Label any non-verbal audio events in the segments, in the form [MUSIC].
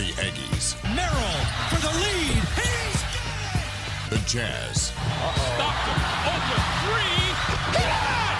The Aggies, Merrill for the lead. He's got it. the Jazz, Stopped him. Open three. Good!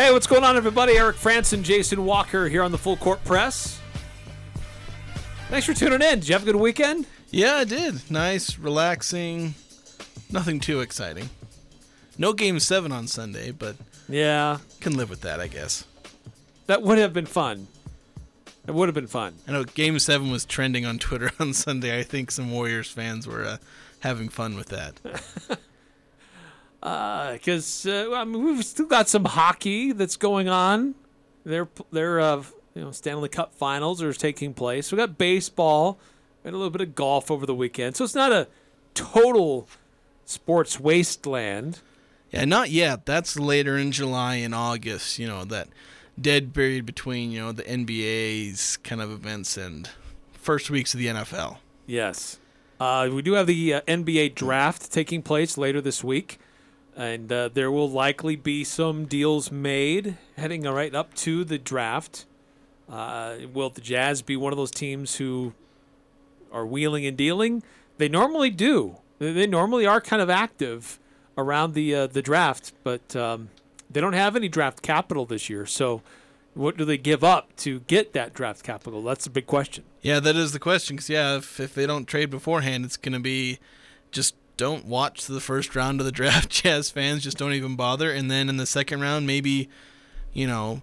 Hey, what's going on, everybody? Eric Franson, Jason Walker here on the Full Court Press. Thanks for tuning in. Did you have a good weekend? Yeah, I did. Nice, relaxing. Nothing too exciting. No game seven on Sunday, but Yeah, can live with that, I guess. that would have been fun. It would have been fun. I know game seven was trending on Twitter [LAUGHS] on Sunday. I think some Warriors fans were uh, having fun with that. [LAUGHS] because uh, I mean we've still got some hockey that's going on. Their their uh, you know Stanley Cup Finals are taking place. We got baseball and a little bit of golf over the weekend. So it's not a total sports wasteland. Yeah, not yet. That's later in July and August. You know that dead period between you know the NBA's kind of events and first weeks of the NFL. Yes, uh, we do have the uh, NBA draft taking place later this week, and uh, there will likely be some deals made heading right up to the draft. Uh, will the Jazz be one of those teams who are wheeling and dealing? They normally do. They normally are kind of active around the uh, the draft, but um, they don't have any draft capital this year. So, what do they give up to get that draft capital? That's a big question. Yeah, that is the question. Because yeah, if if they don't trade beforehand, it's gonna be just don't watch the first round of the [LAUGHS] draft. Jazz fans just don't even bother, and then in the second round, maybe you know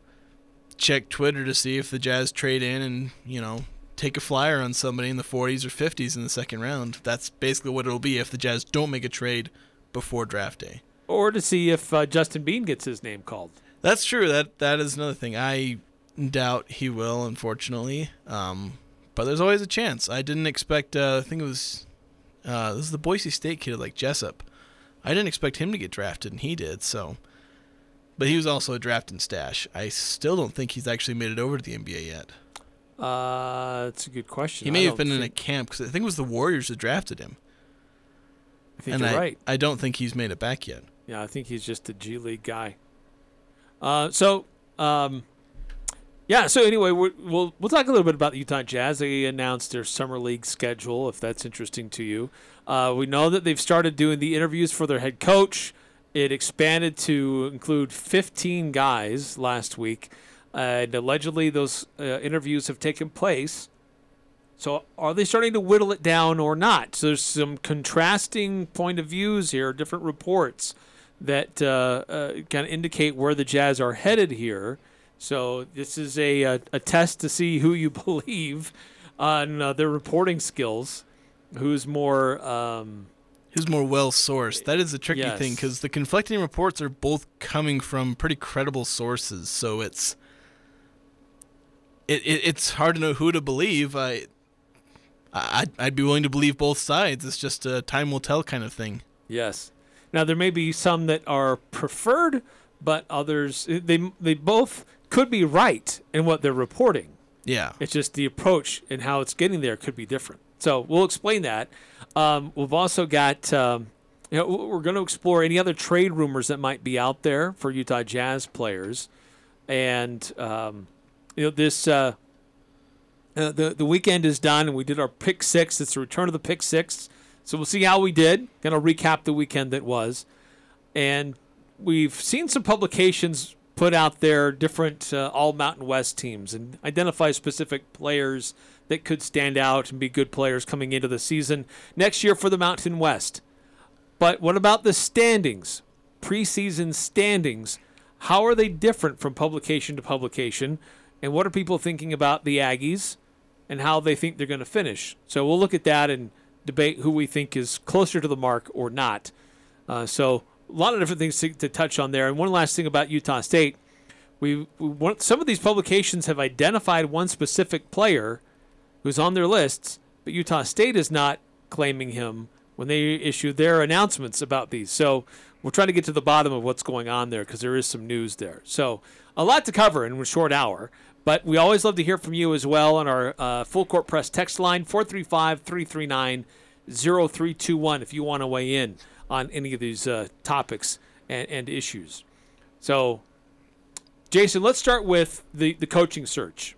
check Twitter to see if the Jazz trade in and you know take a flyer on somebody in the 40s or 50s in the second round. That's basically what it'll be if the Jazz don't make a trade before draft day. or to see if uh, Justin Bean gets his name called. That's true. That that is another thing. I doubt he will, unfortunately. Um, but there's always a chance. I didn't expect. Uh, I think it was uh, this is the Boise State kid, like Jessup. I didn't expect him to get drafted, and he did. So, but he was also a draft and stash. I still don't think he's actually made it over to the NBA yet. Uh, that's a good question. He may have been in a camp because I think it was the Warriors that drafted him, I think and you're I right. I don't think he's made it back yet. Yeah, I think he's just a G League guy. Uh, so, um, yeah. So anyway, we're, we'll we'll talk a little bit about the Utah Jazz. They announced their summer league schedule, if that's interesting to you. Uh, we know that they've started doing the interviews for their head coach. It expanded to include 15 guys last week, and allegedly those uh, interviews have taken place. So are they starting to whittle it down or not? So there's some contrasting point of views here, different reports that uh, uh, kind of indicate where the Jazz are headed here. So this is a, a, a test to see who you [LAUGHS] believe on uh, their reporting skills, who's more. Um, Who's more well sourced? That is a tricky Yes. thing because the conflicting reports are both coming from pretty credible sources. So it's it, it it's hard to know who to believe. I I'd, I'd be willing to believe both sides. It's just a time will tell kind of thing. Yes. Now there may be some that are preferred, but others they they both could be right in what they're reporting. Yeah. It's just the approach and how it's getting there could be different. So we'll explain that. Um, we've also got, um, you know, we're going to explore any other trade rumors that might be out there for Utah Jazz players, and um, you know this. Uh, uh, the the weekend is done, and we did our pick six. It's the return of the pick six. So we'll see how we did. Going to recap the weekend that was, and we've seen some publications put out their different uh, all Mountain West teams and identify specific players that could stand out and be good players coming into the season next year for the Mountain West. But what about the standings? Preseason standings. How are they different from publication to publication? And what are people thinking about the Aggies and how they think they're going to finish? So we'll look at that and debate who we think is closer to the mark or not. Uh, so a lot of different things to, to touch on there. And one last thing about Utah State, we, we want, some of these publications have identified one specific player who's on their lists, but Utah State is not claiming him when they issue their announcements about these. So we'll try to get to the bottom of what's going on there because there is some news there. So a lot to cover in a short hour. But we always love to hear from you as well on our uh, full court press text line 435 339 0321 if you want to weigh in on any of these uh, topics and, and issues. So, Jason, let's start with the, the coaching search.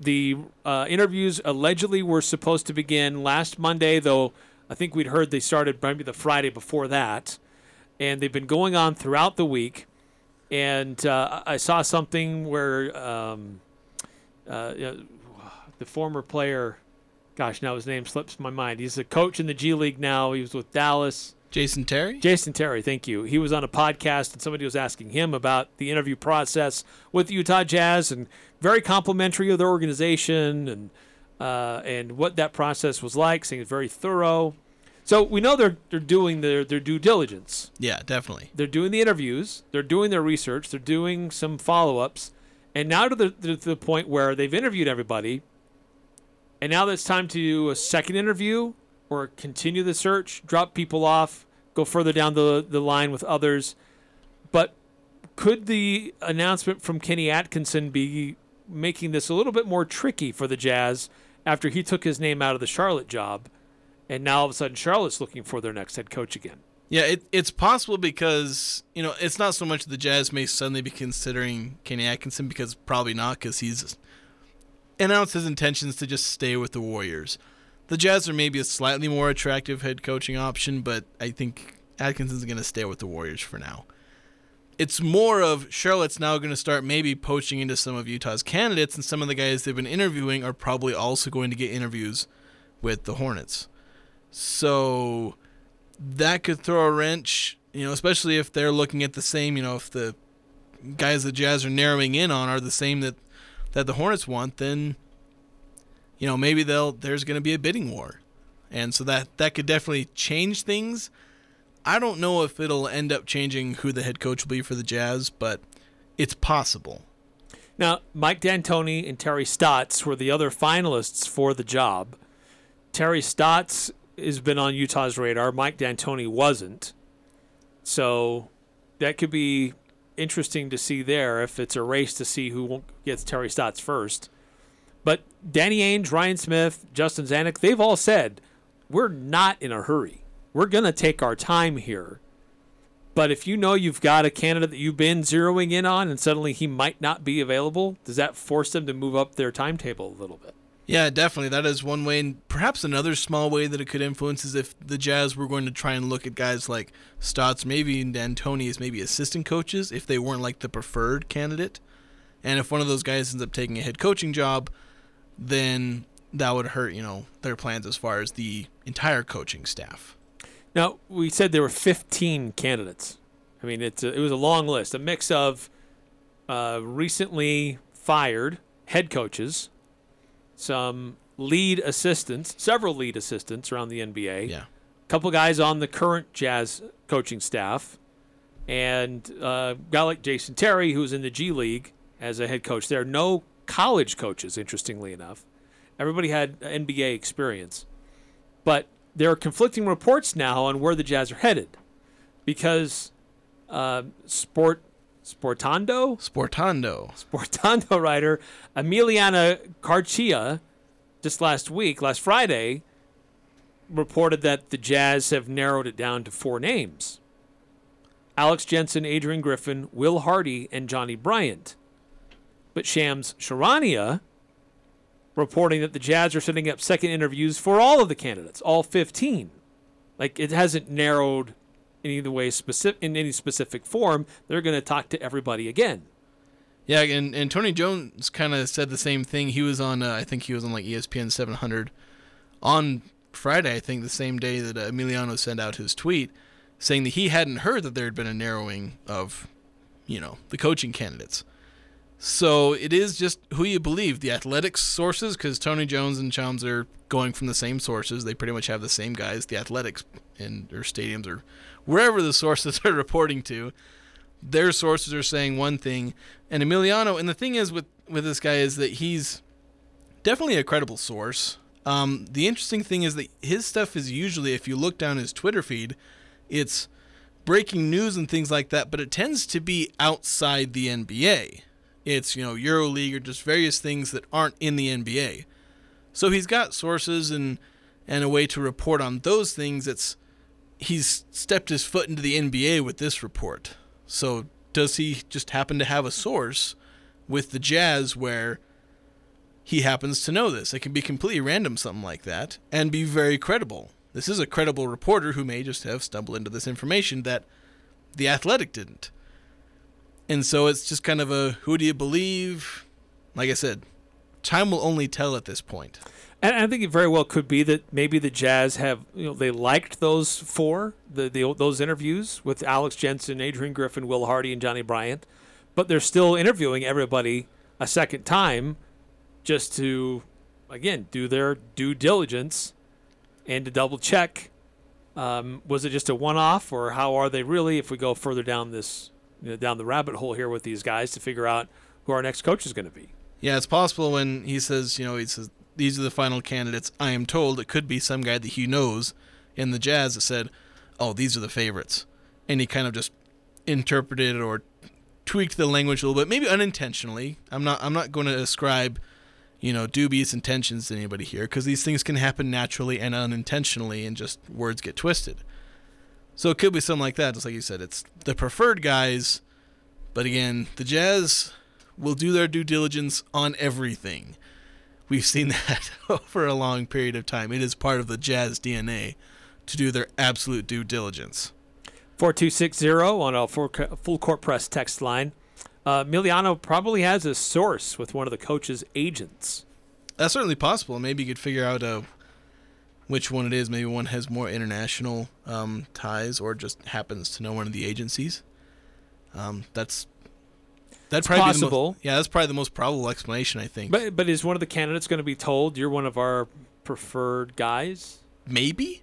The uh, interviews allegedly were supposed to begin last Monday, though I think we'd heard they started maybe the Friday before that. And they've been going on throughout the week. And uh, I saw something where um, uh, the former player, gosh, now his name slips my mind. He's a coach in the G League now. He was with Dallas. Jason Terry? Jason Terry, thank you. He was on a podcast and somebody was asking him about the interview process with the Utah Jazz and very complimentary of their organization and uh, and what that process was like, saying it's very thorough. So we know they're they're doing their, their due diligence. Yeah, definitely. They're doing the interviews, they're doing their research, they're doing some follow ups, and now to the to the point where they've interviewed everybody, and now that it's time to do a second interview or continue the search, drop people off, go further down the, the line with others. But could the announcement from Kenny Atkinson be making this a little bit more tricky for the Jazz after he took his name out of the Charlotte job? And now all of a sudden, Charlotte's looking for their next head coach again. Yeah, it, it's possible because you know it's not so much the Jazz may suddenly be considering Kenny Atkinson because probably not because he's announced his intentions to just stay with the Warriors. The Jazz are maybe a slightly more attractive head coaching option, but I think Atkinson's going to stay with the Warriors for now. It's more of Charlotte's now going to start maybe poaching into some of Utah's candidates, and some of the guys they've been interviewing are probably also going to get interviews with the Hornets. So that could throw a wrench, you know, especially if they're looking at the same, you know, if the guys the Jazz are narrowing in on are the same that that the Hornets want, then you know, maybe they'll there's going to be a bidding war. And so that that could definitely change things. I don't know if it'll end up changing who the head coach will be for the Jazz, but it's possible. Now, Mike D'Antoni and Terry Stotts were the other finalists for the job. Terry Stotts has been on Utah's radar. Mike D'Antoni wasn't. So that could be interesting to see there if it's a race to see who gets Terry Stotts first. But Danny Ainge, Ryan Smith, Justin Zanik, they've all said, we're not in a hurry. We're going to take our time here. But if you know you've got a candidate that you've been zeroing in on and suddenly he might not be available, does that force them to move up their timetable a little bit? Yeah, definitely. That is one way. And perhaps another small way that it could influence is if the Jazz were going to try and look at guys like Stotts, maybe and D'Antoni as maybe assistant coaches, if they weren't like the preferred candidate. And if one of those guys ends up taking a head coaching job, then that would hurt, you know, their plans as far as the entire coaching staff. Now, we said there were 15 candidates. I mean, it's a, it was a long list, a mix of uh, recently fired head coaches, some lead assistants, several lead assistants around the NBA, Yeah. a couple guys on the current Jazz coaching staff, and uh, a guy like Jason Terry, who's in the G League as a head coach. There are no college coaches, interestingly enough. Everybody had NBA experience. But there are conflicting reports now on where the Jazz are headed because uh, Sport Sportando Sportando. Sportando [LAUGHS] writer Emiliano Carchia just last week, last Friday, reported that the Jazz have narrowed it down to four names Alex Jensen, Adrian Griffin, Will Hardy, and Johnny Bryant. But Shams Charania reporting that the Jazz are setting up second interviews for all of the candidates, all 15. Like it hasn't narrowed in either way specific in any specific form. They're going to talk to everybody again. Yeah, and, and Tony Jones kind of said the same thing. He was on, uh, I think he was on like ESPN 700 on Friday, I think the same day that uh, Emiliano sent out his tweet, saying that he hadn't heard that there had been a narrowing of, you know, the coaching candidates. So it is just who you believe. The Athletic's sources, because Tony Jones and Shams are going from the same sources. They pretty much have the same guys. The athletics and their stadiums or wherever the sources [LAUGHS] are reporting to, their sources are saying one thing. And Emiliano, and the thing is with with this guy is that he's definitely a credible source. Um, the interesting thing is that his stuff is usually, if you look down his Twitter feed, it's breaking news and things like that, but it tends to be outside the NBA. It's, you know, EuroLeague or just various things that aren't in the NBA. So he's got sources and and a way to report on those things. It's he's stepped his foot into the NBA with this report. So does he just happen to have a source with the Jazz where he happens to know this? It can be completely random, something like that, and be very credible. This is a credible reporter who may just have stumbled into this information that the Athletic didn't. And so it's just kind of a who do you believe? Like I said, time will only tell at this point. And I think it very well could be that maybe the Jazz have, you know, they liked those four, the, the those interviews with Alex Jensen, Adrian Griffin, Will Hardy, and Johnny Bryant, but they're still interviewing everybody a second time just to, again, do their due diligence and to double check. Um, was it just a one-off, or how are they really? If we go further down this, you know, down the rabbit hole here with these guys to figure out who our next coach is going to be. Yeah, it's possible when he says, you know, he says these are the final candidates. I am told it could be some guy that he knows in the Jazz that said, "Oh, these are the favorites," and he kind of just interpreted or tweaked the language a little bit, maybe unintentionally. I'm not. I'm not going to ascribe, you know, dubious intentions to anybody here because these things can happen naturally and unintentionally, and just words get twisted. So it could be something like that. Just like you said, it's the preferred guys, but again, the Jazz will do their due diligence on everything. We've seen [LAUGHS] that over a long period of time. It is part of the Jazz DNA to do their absolute due diligence. 4260 on a full court press text line. Uh, Miliano probably has a source with one of the coach's agents. That's certainly possible. Maybe you could figure out uh, which one it is. Maybe one has more international um, ties or just happens to know one of the agencies. Um, that's that's probably possible. Most, yeah, that's probably the most probable explanation, I think. But but is one of the candidates going to be told you're one of our preferred guys? Maybe.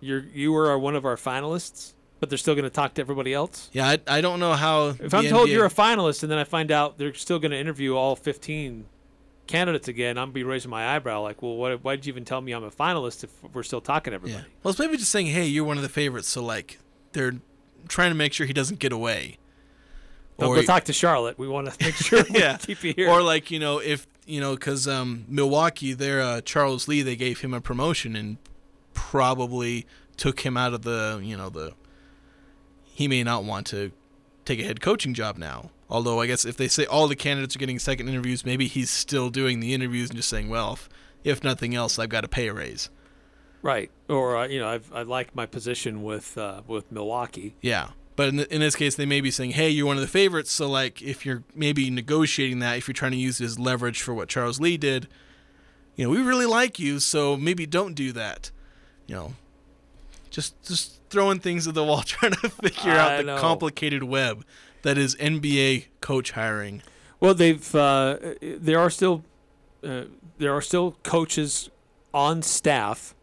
You're you were one of our finalists, but they're still going to talk to everybody else. Yeah, I, I don't know how. If I'm told NBA... you're a finalist and then I find out they're still going to interview all 15 candidates again, I'm be raising my eyebrow like, well, what, why did you even tell me I'm a finalist if we're still talking to everybody? Yeah. Well, it's maybe just saying, hey, you're one of the favorites, so like they're trying to make sure he doesn't get away. Don't or, go talk to Charlotte. We want to make sure [LAUGHS] yeah. keep you here. Or like you know if you know because um, Milwaukee, their uh, Charles Lee, they gave him a promotion and probably took him out of the you know the. He may not want to take a head coaching job now. Although I guess if they say all the candidates are getting second interviews, maybe he's still doing the interviews and just saying, well, if, if nothing else, I've got to pay a raise. Right. Or uh, you know, I've, I like my position with uh, with Milwaukee. Yeah. But in, the, in this case, they may be saying, "Hey, you're one of the favorites." So, like, if you're maybe negotiating that, if you're trying to use it as leverage for what Charles Lee did, you know, we really like you, so maybe don't do that. You know, just just throwing things at the wall, [LAUGHS] trying to figure out the know. complicated web that is NBA coach hiring. Well, they've uh, there are still uh, there are still coaches on staff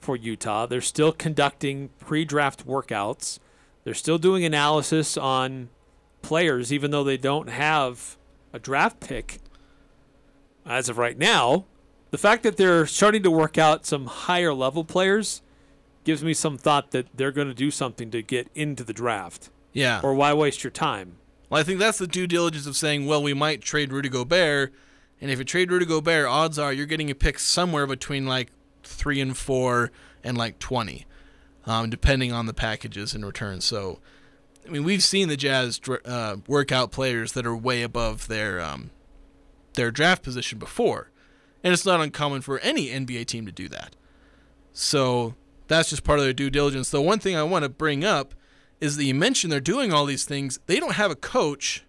for Utah. They're still conducting pre-draft workouts. They're still doing analysis on players, even though they don't have a draft pick as of right now. The fact that they're starting to work out some higher level players gives me some thought that they're going to do something to get into the draft. Yeah. Or why waste your time? Well, I think that's the due diligence of saying, well, we might trade Rudy Gobert, and if you trade Rudy Gobert, odds are you're getting a pick somewhere between like three and four and like twenty um, depending on the packages in return. So, I mean, we've seen the Jazz uh, work out players that are way above their um, their draft position before, and it's not uncommon for any NBA team to do that. So that's just part of their due diligence. The one thing I want to bring up is that you mentioned they're doing all these things. They don't have a coach.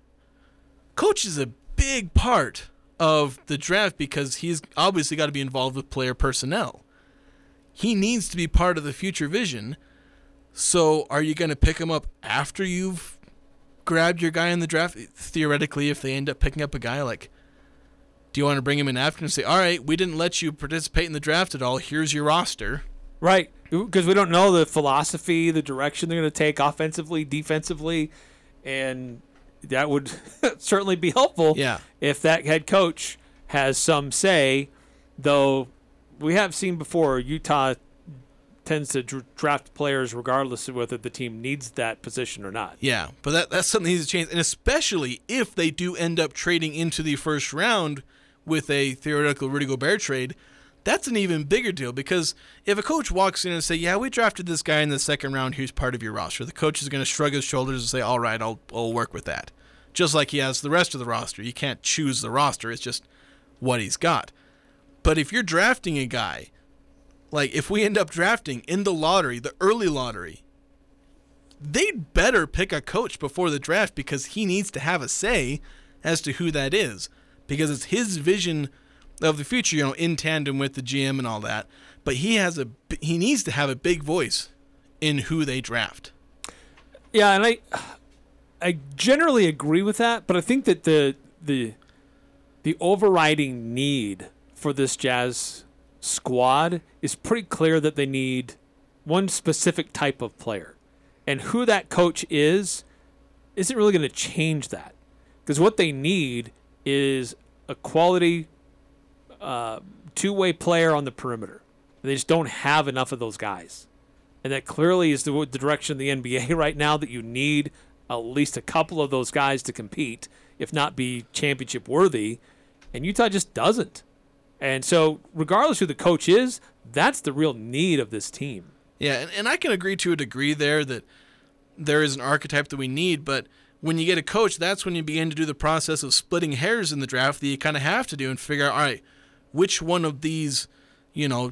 Coach is a big part of the draft because he's obviously got to be involved with player personnel he needs to be part of the future vision. So are you going to pick him up after you've grabbed your guy in the draft. Theoretically, if they end up picking up a guy like, do you want to bring him in after and say, all right, we didn't let you participate in the draft at all. Here's your roster. Right. Because we don't know the philosophy, the direction they're going to take offensively, defensively, and that would [LAUGHS] certainly be helpful Yeah. if that head coach has some say, though we have seen before Utah tends to draft players regardless of whether the team needs that position or not. Yeah, but that that's something that needs to change, and especially if they do end up trading into the first round with a theoretical Rudy Gobert trade, that's an even bigger deal because if a coach walks in and say, "Yeah, we drafted this guy in the second round, who's part of your roster," the coach is going to shrug his shoulders and say, "All right, I'll I'll work with that," just like he has the rest of the roster. You can't choose the roster; it's just what he's got. But if you're drafting a guy, like if we end up drafting in the lottery, the early lottery, they'd better pick a coach before the draft because he needs to have a say as to who that is because it's his vision of the future, you know, in tandem with the GM and all that. But he has a he needs to have a big voice in who they draft. Yeah, and I I generally agree with that, but I think that the the the overriding need for this Jazz squad is pretty clear that they need one specific type of player. And who that coach is isn't really going to change that. Because what they need is a quality uh, two way player on the perimeter. They just don't have enough of those guys. And that clearly is the, the direction of the NBA [LAUGHS] right now that you need at least a couple of those guys to compete, if not be championship worthy. And Utah just doesn't. And so, regardless who the coach is, that's the real need of this team. Yeah, and, and I can agree to a degree there that there is an archetype that we need, but when you get a coach, that's when you begin to do the process of splitting hairs in the draft that you kind of have to do and figure out, all right, which one of these, you know,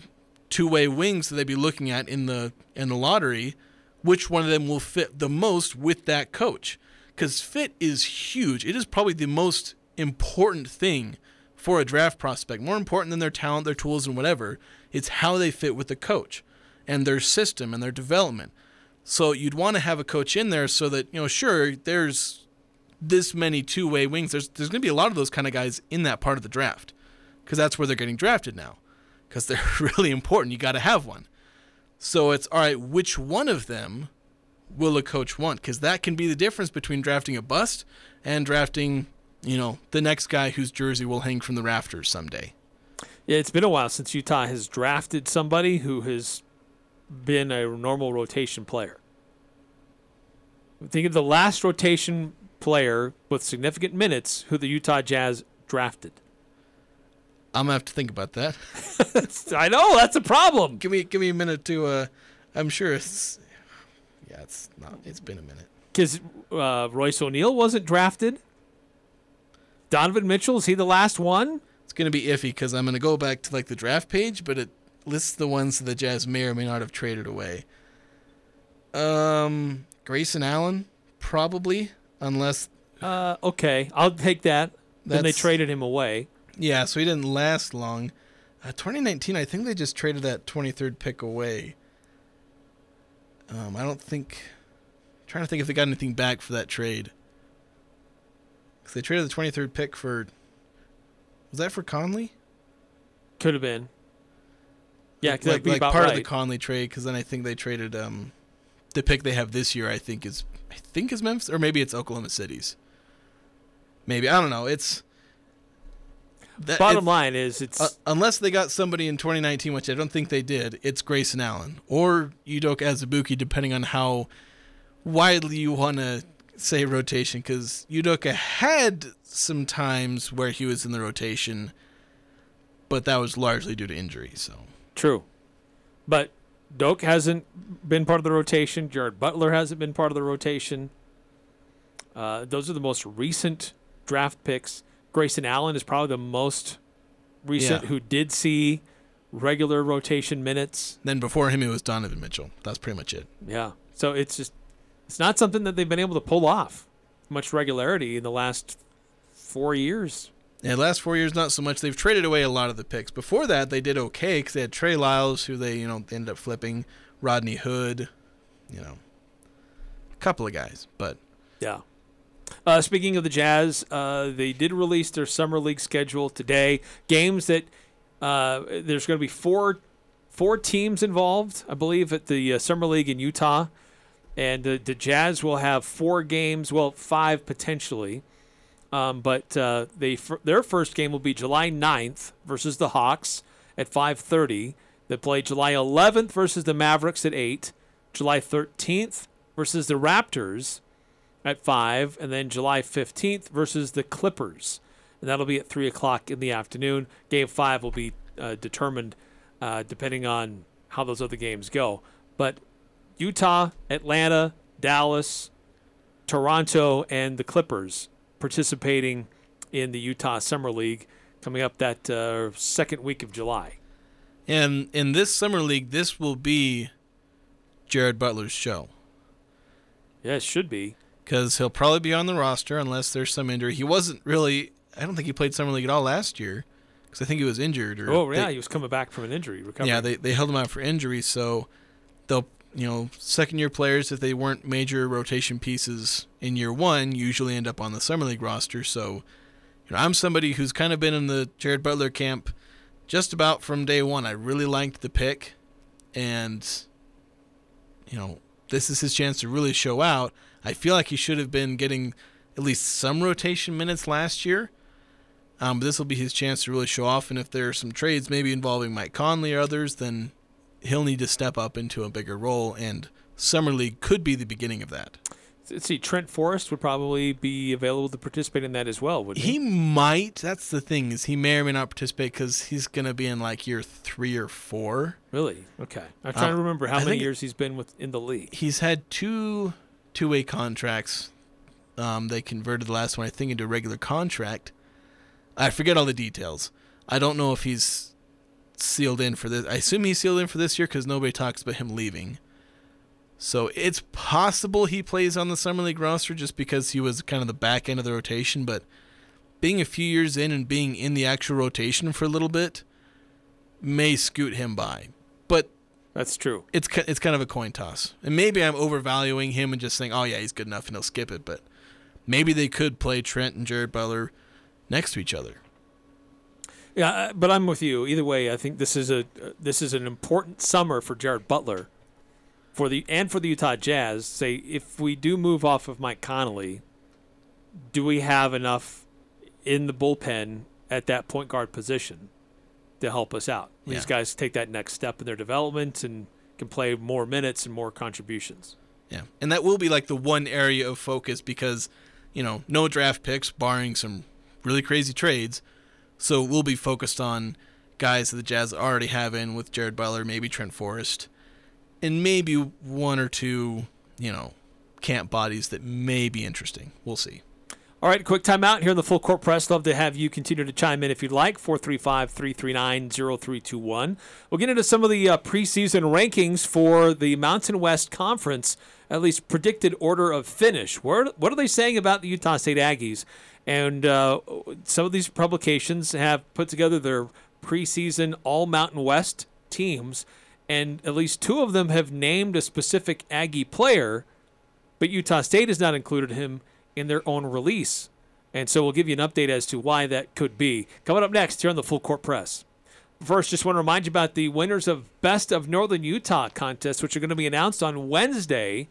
two-way wings that they'd be looking at in the in the lottery, which one of them will fit the most with that coach? Because fit is huge. It is probably the most important thing for a draft prospect, more important than their talent, their tools, and whatever. It's how they fit with the coach and their system and their development. So you'd want to have a coach in there so that, you know, sure, there's this many two way wings. There's there's going to be a lot of those kind of guys in that part of the draft because that's where they're getting drafted now because they're [LAUGHS] really important. You got to have one. So it's all right, which one of them will a coach want? Because that can be the difference between drafting a bust and drafting, you know, the next guy whose jersey will hang from the rafters someday. Yeah, it's been a while since Utah has drafted somebody who has been a normal rotation player. Think of the last rotation player with significant minutes who the Utah Jazz drafted. I'm gonna have to think about that. [LAUGHS] [LAUGHS] I know that's a problem. give me give me a minute to. uh I'm sure it's. Yeah, it's not. It's been a minute. Because uh, Royce O'Neal wasn't drafted. Donovan Mitchell is he the last one? It's gonna be iffy because I'm gonna go back to like the draft page, but it lists the ones that the Jazz may or may not have traded away. Um, Grayson Allen, probably, unless Uh, okay, I'll take that. Then they traded him away. Yeah. So he didn't last long. Uh, 2019, I think they just traded that 23rd pick away. Um, I don't think. trying to think if they got anything back for that trade. Because they traded the 23rd pick for. Was that for Conley? Could have been. Yeah, that'd like, be like part right. of the Conley trade. Because then I think they traded um, the pick they have this year. I think is I think is Memphis or maybe it's Oklahoma City's. Maybe I don't know. It's that, Bottom line is it's uh, unless they got somebody in 2019, which I don't think they did, it's Grayson Allen or Udoka Azubuike, depending on how widely you want to say rotation. Because Udoka had some times where he was in the rotation, but that was largely due to injury. So True. But Doak hasn't been part of the rotation. Jared Butler hasn't been part of the rotation. Uh, those are the most recent draft picks. Grayson Allen is probably the most recent Yeah. who did see regular rotation minutes. then before him, it was Donovan Mitchell. That's pretty much it. Yeah. So it's just it's not something that they've been able to pull off much regularity in the last four years. Yeah, the last four years, not so much. They've traded away a lot of the picks. Before that, they did okay because they had Trey Lyles, who they you know they ended up flipping, Rodney Hood, you know, a couple of guys. But Yeah. Uh, speaking of the Jazz, uh, they did release their summer league schedule today. Games that uh, there's going to be four four teams involved, I believe, at the uh, summer league in Utah, and the the Jazz will have four games, well, five potentially. Um, but uh, they their first game will be July 9th versus the Hawks at 5:30. They play July 11th versus the Mavericks at 8, July 13th versus the Raptors at 5, and then July 15th versus the Clippers. And that'll be at 3 o'clock in the afternoon. Game 5 will be uh, determined uh, depending on how those other games go. But Utah, Atlanta, Dallas, Toronto, and the Clippers participating in the Utah Summer League coming up that uh, second week of July. And in this summer league, this will be Jared Butler's show Yeah, it should be. Because he'll probably be on the roster unless there's some injury. He wasn't really. I don't think he played summer league at all last year because I think he was injured. Or Oh, yeah, they- he was coming back from an injury. Recovery. yeah, they they held him out for injury, so they'll you know second year players if they weren't major rotation pieces in year one usually end up on the summer league roster. So you know I'm somebody who's kind of been in the Jared Butler camp just about from day one. I really liked the pick, and you know this is his chance to really show out. I feel like he should have been getting at least some rotation minutes last year. Um, but this will be his chance to really show off. And if there are some trades, maybe involving Mike Conley or others, then he'll need to step up into a bigger role. And Summer League could be the beginning of that. Let's see, Trent Forrest would probably be available to participate in that as well, wouldn't he? He might. That's the thing is he may or may not participate because he's going to be in like year three or four. Really? Okay. I'm trying to Um, remember how I many years he's been with in the league. He's had two two-way contracts. Um, they converted the last one, I think, into a regular contract. I forget all the details. I don't know if he's sealed in for this. I assume he's sealed in for this year because nobody talks about him leaving. So it's possible he plays on the summer league roster just because he was kind of the back end of the rotation. But being a few years in and being in the actual rotation for a little bit may scoot him by. But That's true. it's it's kind of a coin toss. And maybe I'm overvaluing him and just saying, "Oh yeah, he's good enough and he'll skip it." But maybe they could play Trent and Jared Butler next to each other. Yeah, but I'm with you. Either way, I think this is a uh, this is an important summer for Jared Butler, for the and for the Utah Jazz. Say if we do move off of Mike Conley, do we have enough in the bullpen at that point guard position to help us out? These guys take that next step in their development and can play more minutes and more contributions. Yeah, and that will be like the one area of focus because, you know, no draft picks, barring some really crazy trades. So we'll be focused on guys that the Jazz already have in with Jared Butler, maybe Trent Forrest, and maybe one or two, you know, camp bodies that may be interesting. We'll see. All right, quick timeout here in the full court press. Love to have you continue to chime in if you'd like. 435 339 0321. We'll get into some of the uh, preseason rankings for the Mountain West Conference, at least predicted order of finish. Where, what are they saying about the Utah State Aggies? And uh, some of these publications have put together their preseason All Mountain West teams, and at least two of them have named a specific Aggie player but Utah State has not included him in their own release. And so we'll give you an update as to why that could be. Coming up next here on the Full Court Press. First, just want to remind you about the winners of Best of Northern Utah contest, which are going to be announced on Wednesday.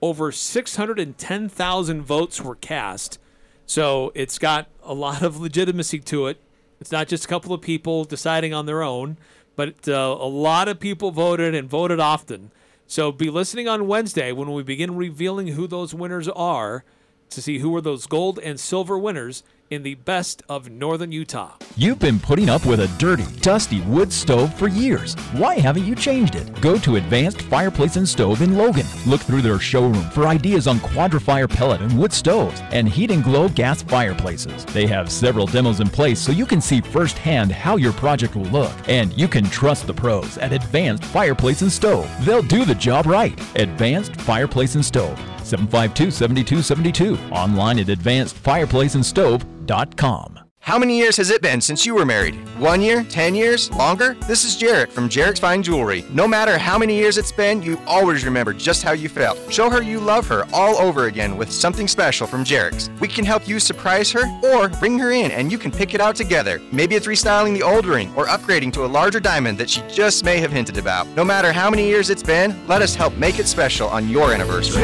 Over 610,000 votes were cast. So it's got a lot of legitimacy to it. It's not just a couple of people deciding on their own, but uh, a lot of people voted and voted often. So be listening on Wednesday when we begin revealing who those winners are to see who were those gold and silver winners in the best of Northern Utah. You've been putting up with a dirty, dusty wood stove for years. Why haven't you changed it? Go to Advanced Fireplace and Stove in Logan. Look through their showroom for ideas on Quadra-Fire pellet and wood stoves and heat and glow gas fireplaces. They have several demos in place so you can see firsthand how your project will look. And you can trust the pros at Advanced Fireplace and Stove. They'll do the job right. Advanced Fireplace and Stove. 752 7272. Online at advancedfireplaceandstove.com. How many years has it been since you were married? One year? Ten years? Longer? This is Jarek from Jarek's Fine Jewelry. No matter how many years it's been, you always remember just how you felt. Show her you love her all over again with something special from Jarek's. We can help you surprise her or bring her in and you can pick it out together. Maybe it's restyling the old ring or upgrading to a larger diamond that she just may have hinted about. No matter how many years it's been, let us help make it special on your anniversary.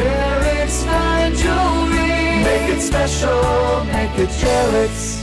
Jarek's Fine Jewelry. Make it special. Make it Jarek's.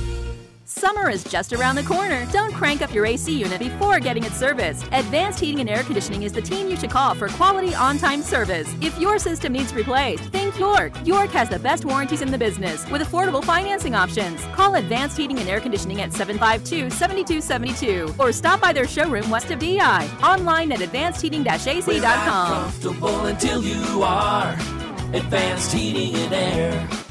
Summer is just around the corner. Don't crank up your AC unit before getting it serviced. Advanced Heating and Air Conditioning is the team you should call for quality on time service. If your system needs replaced, think York. York has the best warranties in the business with affordable financing options. Call Advanced Heating and Air Conditioning at 752 7272 or stop by their showroom west of DI. Online at advancedheating-ac.com. Comfortable until you are. Advanced Heating and Air.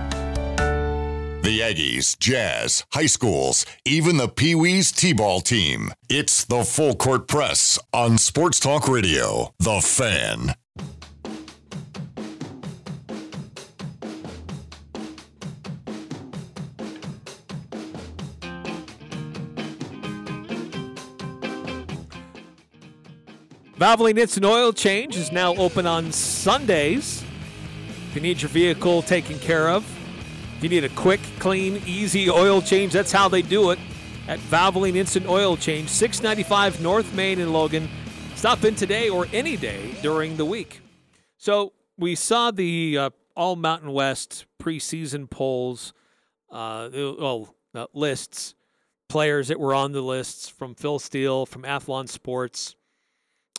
The Aggies, Jazz, high schools, even the Pee Wees T ball team. It's the Full Court Press on Sports Talk Radio. The Fan. Valvoline Instant Oil Change is now open on Sundays. If you need your vehicle taken care of, if you need a quick, clean, easy oil change, that's how they do it at Valvoline Instant Oil Change, 695 North Main in Logan. Stop in today or any day during the week. So we saw the uh, All Mountain West preseason polls, uh, well, uh, lists, players that were on the lists from Phil Steele, from Athlon Sports.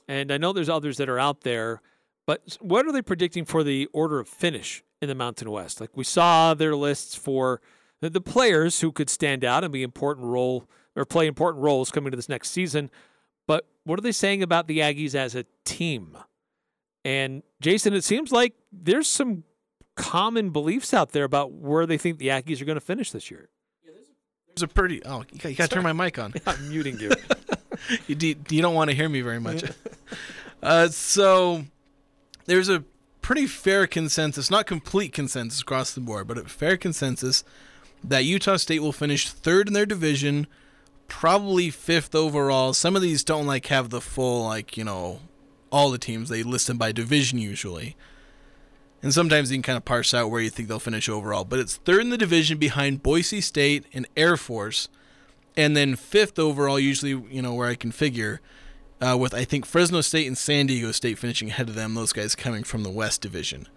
And I know there's others that are out there, but what are they predicting for the order of finish in the Mountain West? Like we saw their lists for the, players who could stand out and be important role or play important roles coming to this next season. But what are they saying about the Aggies as a team? And Jason, it seems like there's some common beliefs out there about where they think the Aggies are going to finish this year. There's a pretty. Oh, you got, to turn my mic on. [LAUGHS] I'm muting you. [LAUGHS] you, do, you don't want to hear me very much. uh, so there's a pretty fair consensus, not complete consensus across the board, but a fair consensus that Utah State will finish third in their division, probably fifth overall. Some of these don't like have the full like you know all the teams. They list them by division usually. And sometimes you can kind of parse out where you think they'll finish overall. But it's third in the division behind Boise State and Air Force. And then fifth overall, usually, you know, where I can figure, uh, with I think Fresno State and San Diego State finishing ahead of them, those guys coming from the West Division.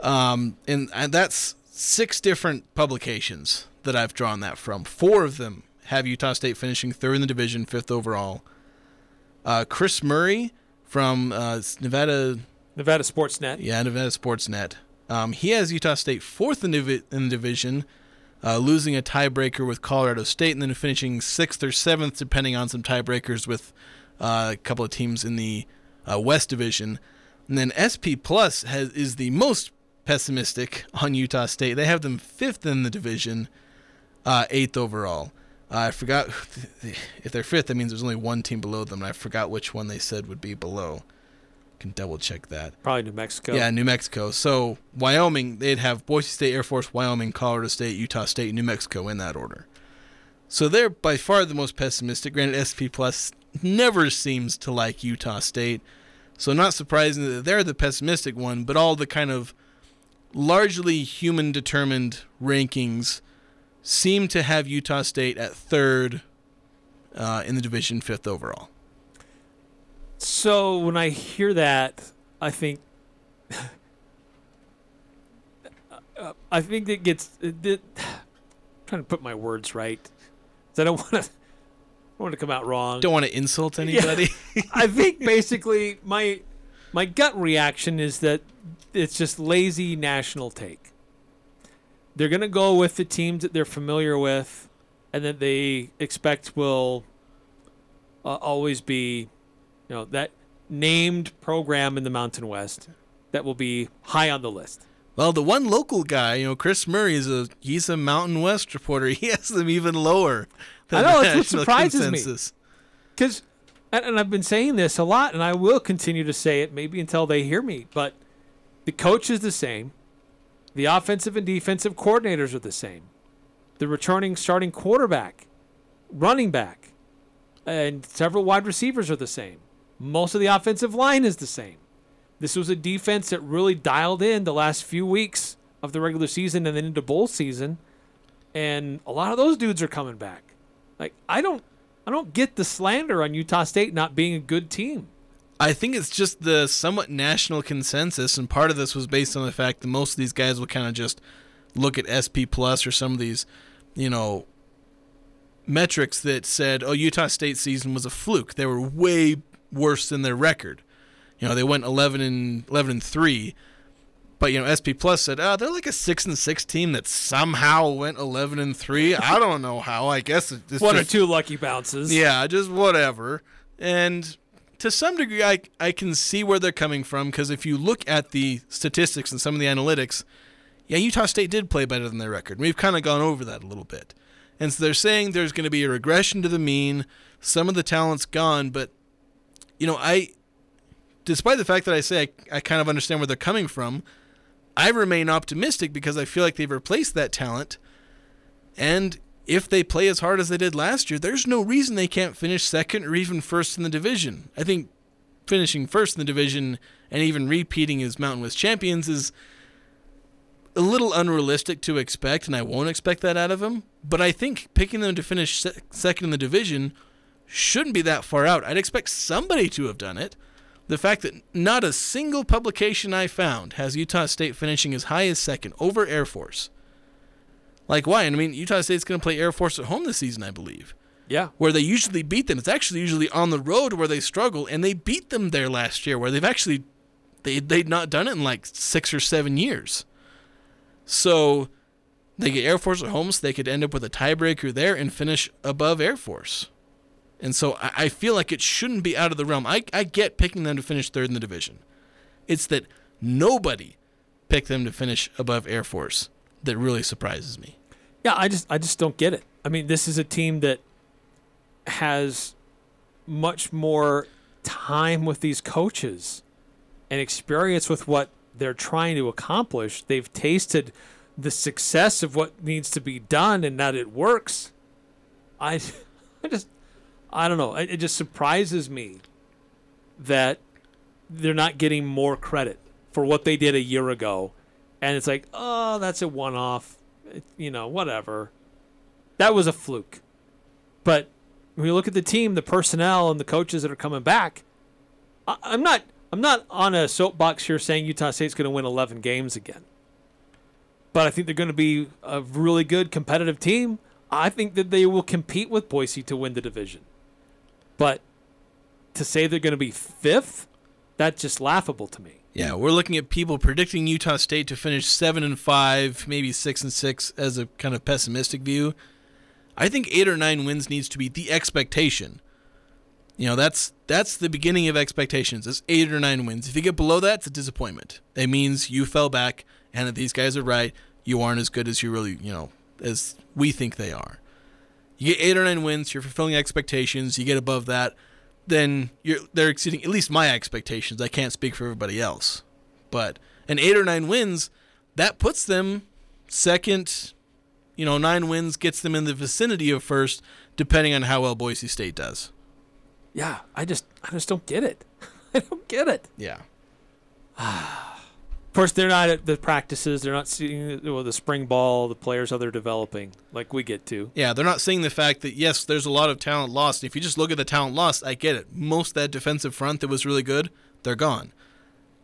Um, and, and that's six different publications that I've drawn that from. Four of them have Utah State finishing third in the division, fifth overall. Uh, Chris Murray from uh, Nevada Nevada Sportsnet. Yeah, Nevada Sportsnet. Um, he has Utah State fourth in, divi- in the division, uh, losing a tiebreaker with Colorado State, and then finishing sixth or seventh, depending on some tiebreakers with uh, a couple of teams in the uh, West Division. And then SP Plus has is the most pessimistic on Utah State. They have them fifth in the division, uh, eighth overall. I forgot if they're fifth. That means there's only one team below them, and I forgot which one they said would be below. Can double check that. Probably New Mexico. Yeah, New Mexico. So Wyoming, they'd have Boise State, Air Force, Wyoming, Colorado State, Utah State, New Mexico in that order. So they're by far the most pessimistic. Granted, SP Plus never seems to like Utah State, so not surprising that they're the pessimistic one. But all the kind of largely human determined rankings seem to have Utah State at third uh, in the division, fifth overall. So when I hear that, I think [LAUGHS] I think it gets it, it, [SIGHS] trying to put my words right. I don't want to want to come out wrong. Don't want to insult anybody. Yeah. [LAUGHS] I think basically my my gut reaction is that it's just lazy national take. They're going to go with the teams that they're familiar with and that they expect will uh, always be you know that named program in the Mountain West that will be high on the list. Well, the one local guy, you know, Chris Murray is a he's a Mountain West reporter. [LAUGHS] He has them even lower. I know that's what surprises consensus. me. Because, and I've been saying this a lot, and I will continue to say it maybe until they hear me. But the coach is the same. The offensive and defensive coordinators are the same. The returning starting quarterback, running back, and several wide receivers are the same. Most of the offensive line is the same. This was a defense that really dialed in the last few weeks of the regular season and then into bowl season, and a lot of those dudes are coming back. Like I don't, I don't get the slander on Utah State not being a good team. I think it's just the somewhat national consensus, and part of this was based on the fact that most of these guys will kind of just look at SP Plus or some of these, you know, metrics that said, "Oh, Utah State season was a fluke. They were way worse than their record. You know, they went 11 and 11 and 3. But you know, SP Plus said, "Oh, they're like a six and six team that somehow went eleven and three. I [LAUGHS] don't know how. I guess it's One just, or two lucky bounces. yeah, just whatever. And to some degree, I, I can see where they're coming from because if you look at the statistics and some of the analytics, yeah, Utah State did play better than their record. We've kind of gone over that a little bit. And so they're saying there's going to be a regression to the mean. Some of the talent's gone, but, you know, I, despite the fact that I say I, I kind of understand where they're coming from, I remain optimistic because I feel like they've replaced that talent. And if they play as hard as they did last year, there's no reason they can't finish second or even first in the division. I think finishing first in the division and even repeating as Mountain West champions is a little unrealistic to expect, and I won't expect that out of them. But I think picking them to finish se- second in the division shouldn't be that far out. I'd expect somebody to have done it. The fact that not a single publication I found has Utah State finishing as high as second over Air Force. Like why? And I mean, Utah State's going to play Air Force at home this season, I believe. Yeah. Where they usually beat them. It's actually usually on the road where they struggle, and they beat them there last year, where they've actually they they'd not done it in like six or seven years. So they get Air Force at home, so they could end up with a tiebreaker there and finish above Air Force. And so I, I feel like it shouldn't be out of the realm. I, I get picking them to finish third in the division. It's that nobody picked them to finish above Air Force that really surprises me. Yeah, I just I just don't get it. I mean, this is a team that has much more time with these coaches and experience with what they're trying to accomplish. They've tasted the success of what needs to be done and that it works. I [LAUGHS] I just I don't know. It, it just surprises me that they're not getting more credit for what they did a year ago. And it's like, oh, that's a one off. You know, whatever. That was a fluke. But when you look at the team, the personnel, and the coaches that are coming back, I, I'm not. I'm not on a soapbox here saying Utah State's going to win 11 games again. But I think they're going to be a really good competitive team. I think that they will compete with Boise to win the division. But to say they're going to be fifth, that's just laughable to me. Yeah, we're looking at people predicting Utah State to finish seven and five, maybe six and six as a kind of pessimistic view. I think eight or nine wins needs to be the expectation. You know, that's that's the beginning of expectations. Is eight or nine wins. If you get below that, it's a disappointment. It means you fell back, and that these guys are right. You aren't as good as you really, you know, as we think they are. You get eight or nine wins, you're fulfilling expectations. You get above that, then you're they're exceeding at least my expectations. I can't speak for everybody else, but an eight or nine wins, that puts them second. You know, nine wins gets them in the vicinity of first, depending on how well Boise State does. Yeah, I just I just don't get it. [LAUGHS] I don't get it. Yeah. [SIGHS] Ah. Of course, they're not at the practices. They're not seeing well, the spring ball, the players how they're developing, like we get to. Yeah, they're not seeing the fact that yes, there's a lot of talent lost. If you just look at the talent lost, I get it. Most of that defensive front that was really good, they're gone.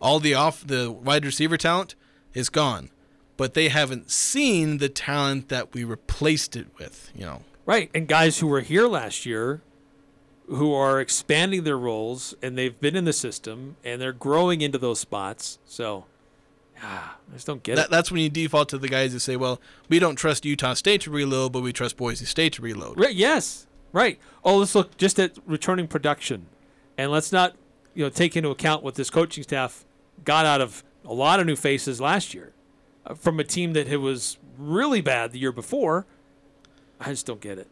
All the off the wide receiver talent is gone, but they haven't seen the talent that we replaced it with. You know, Right, and guys who were here last year, who are expanding their roles, and they've been in the system, and they're growing into those spots. So, ah, I just don't get that, it. that's when you default to the guys who say, "Well, we don't trust Utah State to reload, but we trust Boise State to reload." Right, yes, right. Oh, let's look just at returning production, and let's not, you know, take into account what this coaching staff got out of a lot of new faces last year, uh, from a team that it was really bad the year before. I just don't get it.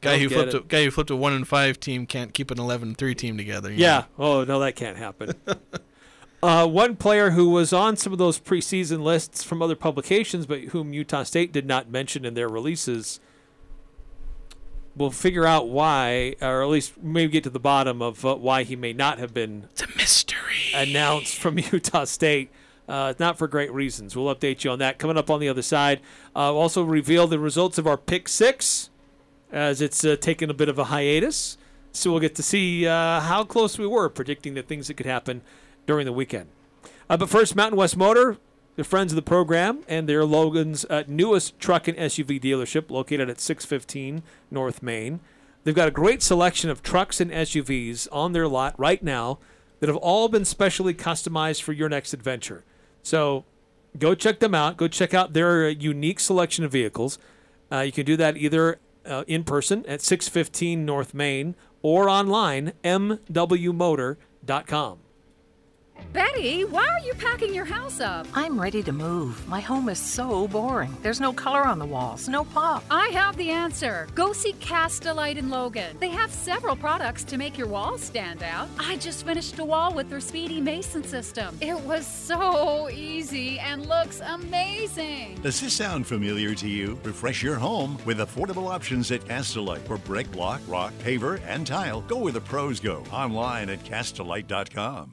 Guy who flipped it. a guy who flipped a one and five team can't keep an 11-3 team together. Yeah. know? Oh no, that can't happen. [LAUGHS] uh, one player who was on some of those preseason lists from other publications, but whom Utah State did not mention in their releases. We'll figure out why, or at least maybe get to the bottom of uh, why he may not have been. It's a mystery. Announced from [LAUGHS] Utah State. Uh, not for great reasons. We'll update you on that coming up on the other side. Uh, we'll also reveal the results of our pick six as it's uh, taken a bit of a hiatus. So we'll get to see uh, how close we were predicting the things that could happen during the weekend. Uh, but first, Mountain West Motor, the friends of the program, and their Logan's uh, newest truck and SUV dealership located at 615 North Main. They've got a great selection of trucks and SUVs on their lot right now that have all been specially customized for your next adventure. So go check them out. Go check out their unique selection of vehicles. Uh, you can do that either uh, in person at 615 North Main or online, mwmotor.com. Betty, why are you packing your house up? I'm ready to move. My home is so boring. There's no color on the walls, no pop. I have the answer. Go see Castelite in Logan. They have several products to make your walls stand out. I just finished a wall with their Speedy Mason system. It was so easy and looks amazing. Does this sound familiar to you? Refresh your home with affordable options at Castelite for brick, block, rock, paver, and tile. Go where the pros go. Online at Castelite.com.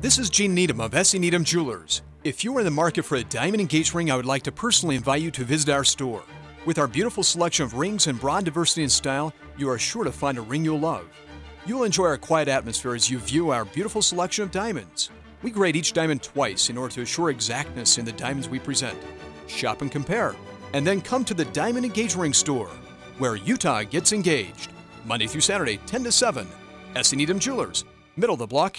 This is Gene Needham of S.E. Needham Jewelers. If you are in the market for a diamond engagement ring, I would like to personally invite you to visit our store. With our beautiful selection of rings and broad diversity in style, you are sure to find a ring you'll love. You'll enjoy our quiet atmosphere as you view our beautiful selection of diamonds. We grade each diamond twice in order to assure exactness in the diamonds we present. Shop and compare, and then come to the Diamond Engagement Ring store, where Utah gets engaged. Monday through Saturday, 10 to 7. S.E. Needham Jewelers, middle of the block,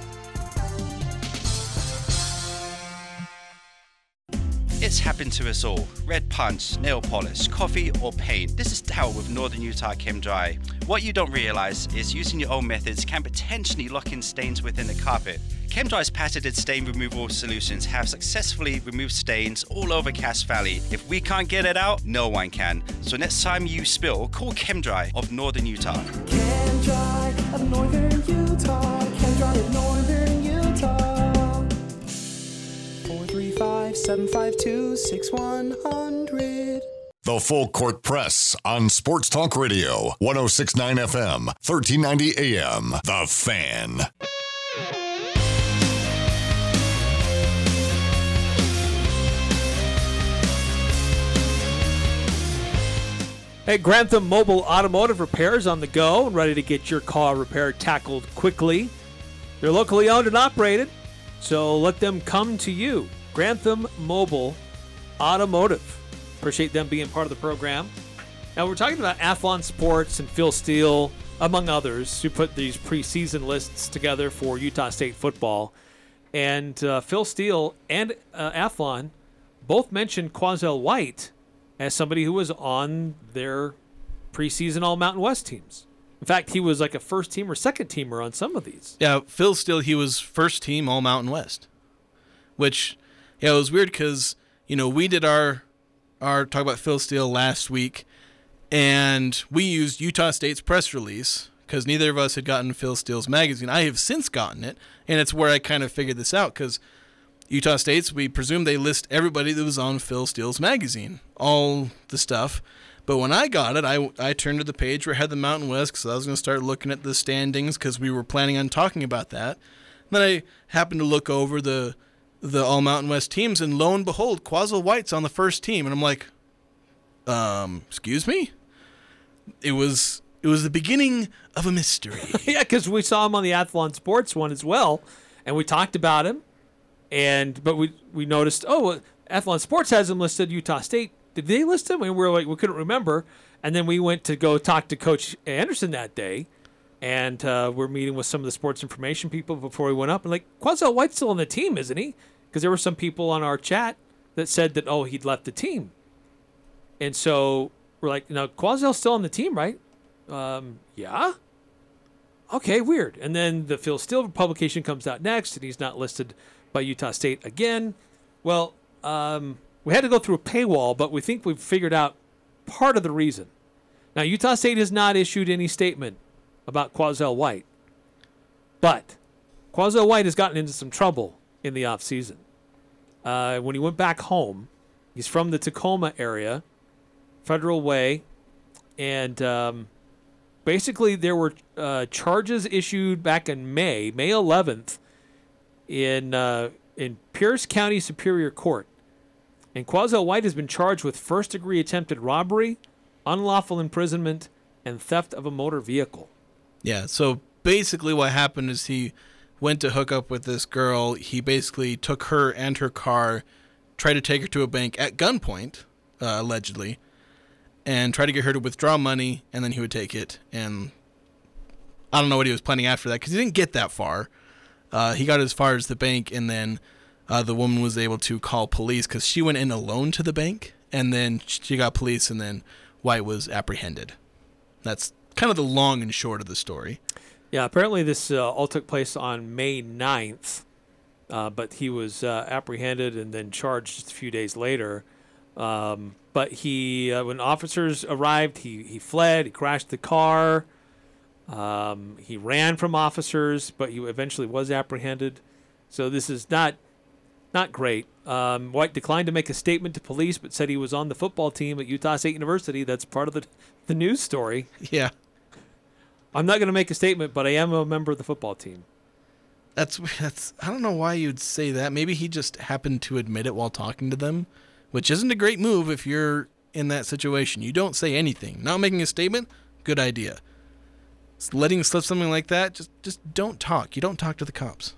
It's happened to us all. Red punch, nail polish, coffee, or paint. This is Dow with Northern Utah Chem Dry. What you don't realize is using your own methods can potentially lock in stains within the carpet. ChemDry's patented stain removal solutions have successfully removed stains all over Cache Valley. If we can't get it out, no one can. So next time you spill, call ChemDry of Northern Utah. Chem Dry of Northern Utah. Chem Dry of Northern 435 752 6100. The Full Court Press on Sports Talk Radio, 1069 FM, 1390 AM. The Fan. Hey, Grantham Mobile Automotive Repairs on the go and ready to get your car repair tackled quickly. They're locally owned and operated, so let them come to you. Grantham Mobile Automotive. Appreciate them being part of the program. Now, we're talking about Athlon Sports and Phil Steele, among others, who put these preseason lists together for Utah State football. And uh, Phil Steele and uh, Athlon both mentioned Quazzel White as somebody who was on their preseason All Mountain West teams. In fact, he was like a first team or second teamer on some of these. Yeah, Phil Steele, he was first team All Mountain West, which yeah it was weird because you know we did our our talk about Phil Steele last week, and we used Utah State's press release because neither of us had gotten Phil Steele's magazine. I have since gotten it, and it's where I kind of figured this out because Utah State's we presume they list everybody that was on Phil Steele's magazine, all the stuff. But when I got it, I, I turned to the page where it had the Mountain West because I was going to start looking at the standings because we were planning on talking about that. And then I happened to look over the the All Mountain West teams, and lo and behold, Quazzel White's on the first team, and I'm like, um, excuse me. It was it was the beginning of a mystery. [LAUGHS] yeah, because we saw him on the Athlon Sports one as well, and we talked about him. And but we we noticed, oh, Athlon Sports has him listed. Utah State did they list him? And we are like, we couldn't remember. And then we went to go talk to Coach Anderson that day, and uh, we're meeting with some of the sports information people before we went up. And like, Quazzel White's still on the team, isn't he? Because there were some people on our chat that said that oh he'd left the team. And so we're like, now Quazzel's still on the team, right? Um, yeah. Okay, weird. And then the Phil Steele publication comes out next, and he's not listed by Utah State again. Well, um, we had to go through a paywall, but we think we've figured out part of the reason. Now, Utah State has not issued any statement about Quazzel White, but Quazzel White has gotten into some trouble in the offseason. Uh, when he went back home, he's from the Tacoma area, Federal Way, and um, basically there were uh, charges issued back in May, May 11th, in uh, in Pierce County Superior Court. And Quazzel White has been charged with first degree attempted robbery, unlawful imprisonment, and theft of a motor vehicle. Yeah, so basically what happened is he went to hook up with this girl. He basically took her and her car, tried to take her to a bank at gunpoint, uh, allegedly, and tried to get her to withdraw money, and then he would take it. And I don't know what he was planning after that because he didn't get that far. Uh, he got as far as the bank, and then uh, the woman was able to call police because she went in alone to the bank, and then she got police, and then White was apprehended. That's kind of the long and short of the story. Yeah, apparently this uh, all took place on May 9th, uh, but he was uh, apprehended and then charged just a few days later. Um, but he, uh, when officers arrived, he, he fled, he crashed the car. Um, he ran from officers, but he eventually was apprehended. So this is not not great. Um, White declined to make a statement to police, but said he was on the football team at Utah State University. That's part of the the news story. Yeah. I'm not going to make a statement, but I am a member of the football team. That's that's I don't know why you'd say that. Maybe he just happened to admit it while talking to them, which isn't a great move if you're in that situation. You don't say anything. Not making a statement, good idea. Letting slip something like that, just just don't talk. You don't talk to the cops.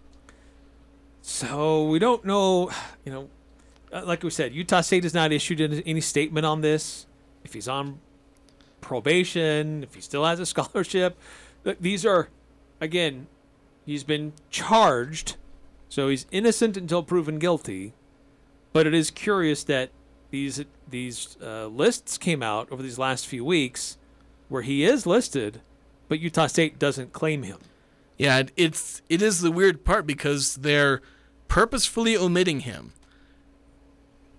So we don't know, you know, uh, like we said, Utah State has not issued any statement on this. If he's on probation, if he still has a [LAUGHS] scholarship, these are, again, he's been charged, so he's innocent until proven guilty. But it is curious that these these uh, lists came out over these last few weeks, where he is listed, but Utah State doesn't claim him. Yeah, it's it is the weird part because they're purposefully omitting him.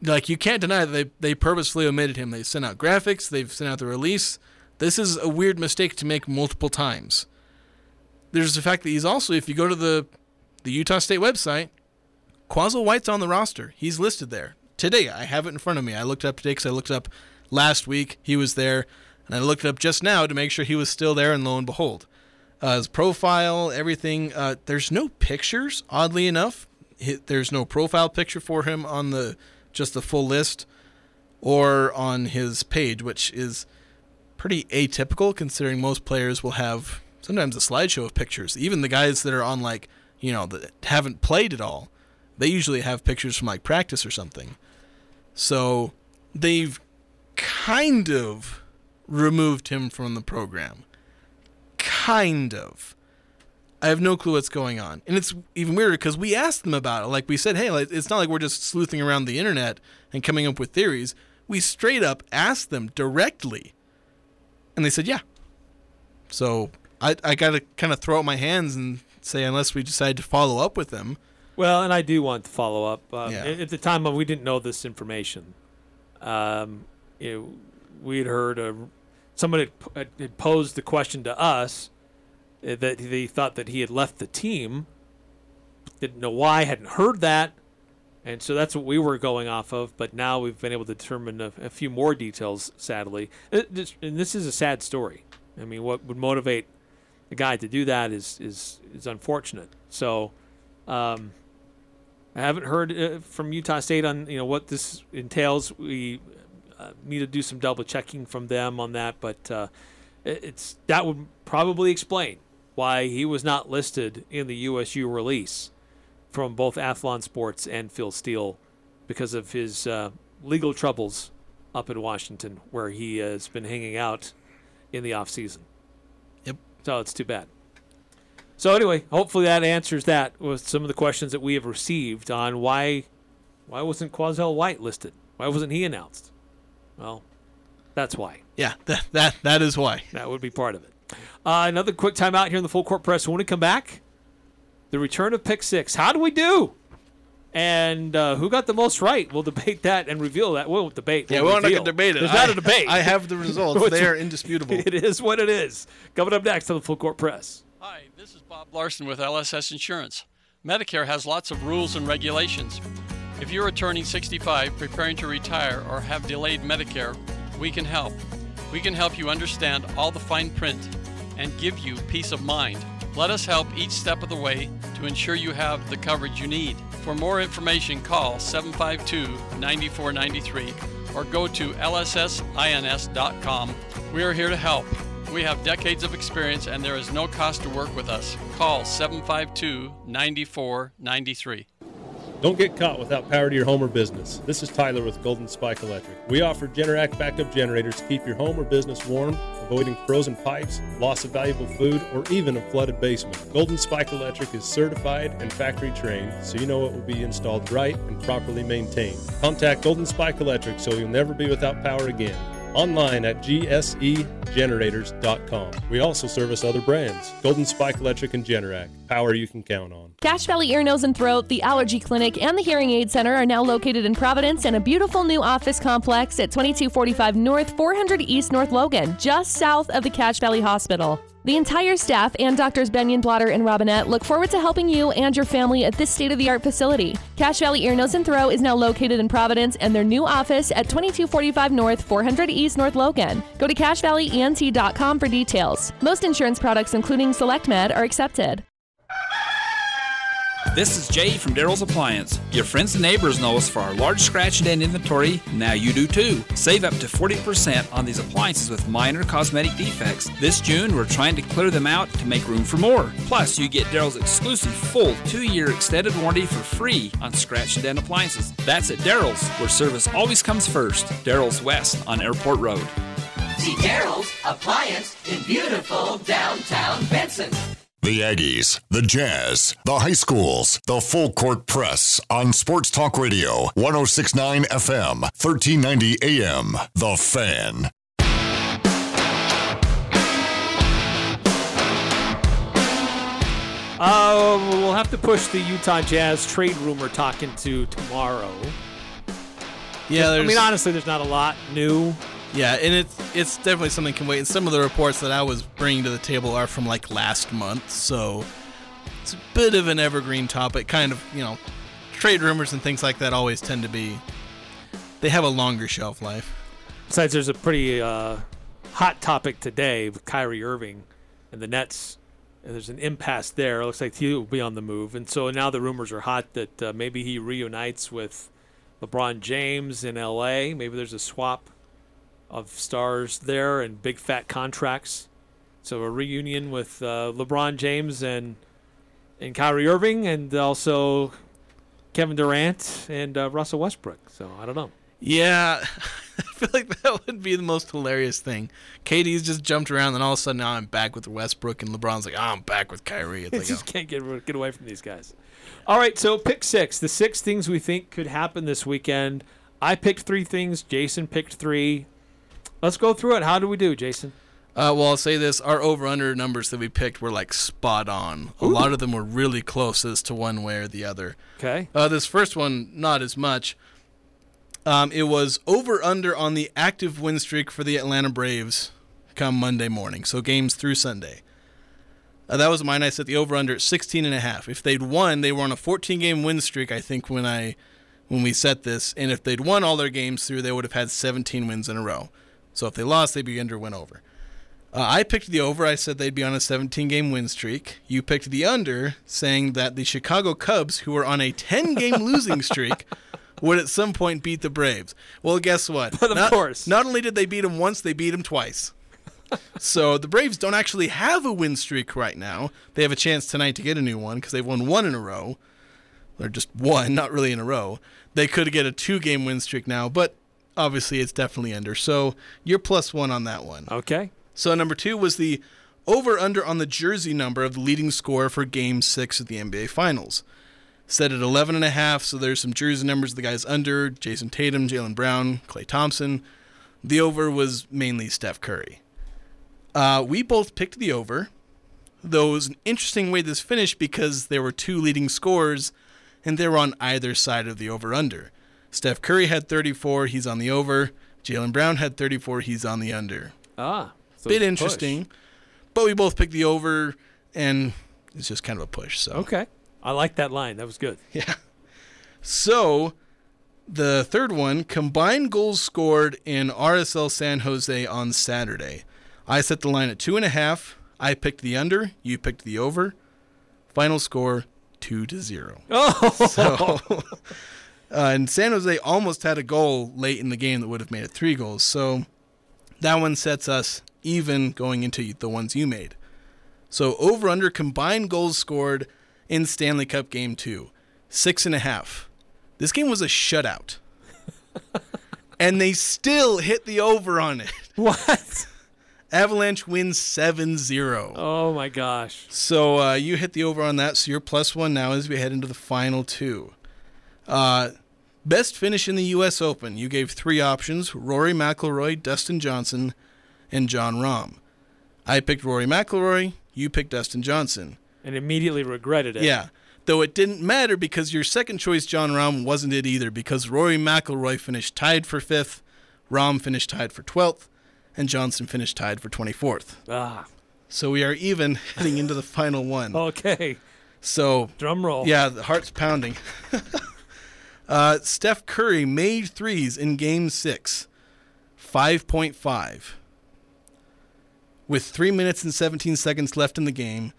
Like you can't deny that they they purposefully omitted him. They sent out graphics. They've sent out the release. This is a weird mistake to make multiple times. There's the fact that he's also, if you go to the the Utah State website, Quazzel White's on the roster. He's listed there today. I have it in front of me. I looked up today because I looked up last week. He was there, and I looked it up just now to make sure he was still there. And lo and behold, uh, his profile, everything. Uh, there's no pictures, oddly enough. There's no profile picture for him on the just the full list, or on his page, which is pretty atypical considering most players will have sometimes a slideshow of pictures. Even the guys that are on like you know that haven't played at all, they usually have pictures from like practice or something. So they've kind of removed him from the program. Kind of. I have no clue what's going on. And it's even weirder because we asked them about it. Like we said, hey, like, it's not like we're just sleuthing around the internet and coming up with theories. We straight up asked them directly. And they said, yeah. So I, I got to kind of throw out my hands and say, unless we decide to follow up with them. Well, and I do want to follow up. Uh, Yeah. At the time, we didn't know this information. Um, you know, we had heard a, somebody had posed the question to us that they thought that he had left the team. Didn't know why, hadn't heard that, and so that's what we were going off of. But now we've been able to determine a, a few more details. Sadly, and this is a sad story. I mean, what would motivate a guy to do that is is is unfortunate. So. Um, I haven't heard uh, from Utah State on you know what this entails. We uh, need to do some double checking from them on that, but uh, it's that would probably explain why he was not listed in the USU release from both Athlon Sports and Phil Steele because of his uh, legal troubles up in Washington, where he has been hanging out in the off season. Yep. So it's too bad. So anyway, hopefully that answers that with some of the questions that we have received on why why wasn't Quazzel White listed? Why wasn't he announced? Well, that's why. Yeah, that that, that is why. That would be part of it. Uh, another quick timeout here in the full court press. When we come back, the return of pick six. How do we do? And uh, who got the most right? We'll debate that and reveal that. We won't debate. Yeah, we'll we're not gonna debate it. There's not a debate. I have the results. It's- [LAUGHS] They are indisputable. It is what it is. Coming up next on the full court press. Hi, this is Bob Larson with LSS Insurance. Medicare has lots of rules and regulations. If you're turning 65, preparing to retire, or have delayed Medicare, we can help. We can help you understand all the fine print and give you peace of mind. Let us help each step of the way to ensure you have the coverage you need. For more information, call 752 9493 or go to lssins.com. We are here to help. We have decades of experience and there is no cost to work with us. Call 752 9493. Don't get caught without power to your home or business. This is Tyler with Golden Spike Electric. We offer Generac backup generators to keep your home or business warm, avoiding frozen pipes, loss of valuable food, or even a flooded basement. Golden Spike Electric is certified and factory trained, so you know it will be installed right and properly maintained. Contact Golden Spike Electric so you'll never be without power again. Online at gsegenerators.com. We also service other brands Golden Spike Electric and Generac. Power you can count on. Cache Valley Ear, Nose, and Throat, the Allergy Clinic, and the Hearing Aid Center are now located in Providence in a beautiful new office complex at 2245 North, 400 East North Logan, just south of the Cache Valley Hospital. The entire staff and Doctors Benyon, Blotter, and Robinette look forward to helping you and your family at this state of the art facility. Cache Valley Ear, Nose, and Throat is now located in Providence and their new office at 2245 North, 400 East North Logan. Go to CacheValleyENT.com for details. Most insurance products, including SelectMed, are accepted. This is Jay from Daryl's Appliance. Your friends and neighbors know us for our large scratch and dent inventory. Now you do too. Save up to 40% on these appliances with minor cosmetic defects. This June, we're trying to clear them out to make room for more. Plus, you get Daryl's exclusive full two year extended warranty for free on scratch and dent appliances. That's at Daryl's, where service always comes first. Daryl's West on Airport Road. See Daryl's Appliance in beautiful downtown Benson. The Aggies, the Jazz, the high schools, the full court press on Sports Talk Radio, 1069 FM, 1390 AM. The Fan. Uh, we'll have to push the Utah Jazz trade rumor talking to tomorrow. Yeah, I mean, honestly, there's not a lot new. Yeah, and it's it's definitely something can wait. And some of the reports that I was bringing to the table are from like last month, so it's a bit of an evergreen topic. Kind of, you know, trade rumors and things like that always tend to be. They have a longer shelf life. Besides, there's a pretty uh, hot topic today with Kyrie Irving and the Nets. And there's an impasse there. It looks like he will be on the move, and so now the rumors are hot that uh, maybe he reunites with LeBron James in L.A. Maybe there's a swap of stars there and big fat contracts. So a reunion with uh, LeBron James and and Kyrie Irving, and also Kevin Durant and uh, Russell Westbrook. So I don't know. Yeah, [LAUGHS] I feel like that would be the most hilarious thing. KD's just jumped around, and all of a sudden now I'm back with Westbrook, and LeBron's like, oh, I'm back with Kyrie. It's [LAUGHS] like, just oh. can't get get away from these guys. All right, so pick six. The six things we think could happen this weekend. I picked three things. Jason picked three. Let's go through it. How do we do, Jason? Uh, well, I'll say this: our over/under numbers that we picked were like spot on. A lot of them were really close as to one way or the other. Okay. Uh, this first one, not as much. Um, it was over/under on the active win streak for the Atlanta Braves come Monday morning, so games through Sunday. Uh, that was mine. I set the over/under at 16 and a half. If they'd won, they were on a 14-game win streak. I think when I when we set this, and if they'd won all their games through, they would have had 17 wins in a row. So if they lost, they'd be under win over. Uh, I picked the over. I said they'd be on a 17 game win streak. You picked the under, saying that the Chicago Cubs, who were on a 10 game [LAUGHS] losing streak, would at some point beat the Braves. Well, guess what? But of not, course. Not only did they beat them once, they beat them twice. so the Braves don't actually have a win streak right now. They have a chance tonight to get a new one because they've won one in a row. Or just one, not really in a row. They could get a two game win streak now, but obviously it's definitely under. So you're plus one on that one. Okay. So number two was the over under on the jersey number of the leading scorer for game six of the NBA Finals. Set at 11 and a half, so there's some jersey numbers of the guys under Jayson Tatum, Jaylen Brown, Klay Thompson. The over was mainly Steph Curry. Uh, we both picked the over, though it was an interesting way this finished because there were two leading scorers and they were on either side of the over under. Steph Curry had 34, he's on the over. Jaylen Brown had 34, he's on the under. Ah, so Bit a push. interesting, but we both picked the over, and it's just kind of a push. So Okay. I like that line. That was good. [LAUGHS] Yeah. So the third one, combined goals scored in RSL San Jose on Saturday. I set the line at two and a half. I picked the under. You picked the over. Final score two to zero. Oh. So, [LAUGHS] [LAUGHS] uh, and San Jose almost had a goal late in the game that would have made it three goals. So that one sets us even going into the ones you made. So over under combined goals scored in Stanley Cup Game Two, six and a half. This game was a shutout, [LAUGHS] and they still hit the over on it. [LAUGHS] What? Avalanche wins 7-0. Oh my gosh. So uh, you hit the over on that, so you're plus one now as we head into the final two. Uh, best finish in the U.S. Open. You gave three options: Rory McIlroy, Dustin Johnson, and Jon Rahm. I picked Rory McIlroy. You picked Dustin Johnson. And immediately regretted it. Yeah. Though it didn't matter because your second choice, Jon Rahm, wasn't it either because Rory McIlroy finished tied for fifth, Rahm finished tied for 12th, and Johnson finished tied for 24th. Ah. So we are even [LAUGHS] heading into the final one. Okay. So drum roll. Yeah, the heart's pounding. [LAUGHS] uh, Steph Curry made threes in Game Six, five point five. With three minutes and seventeen seconds left in the game,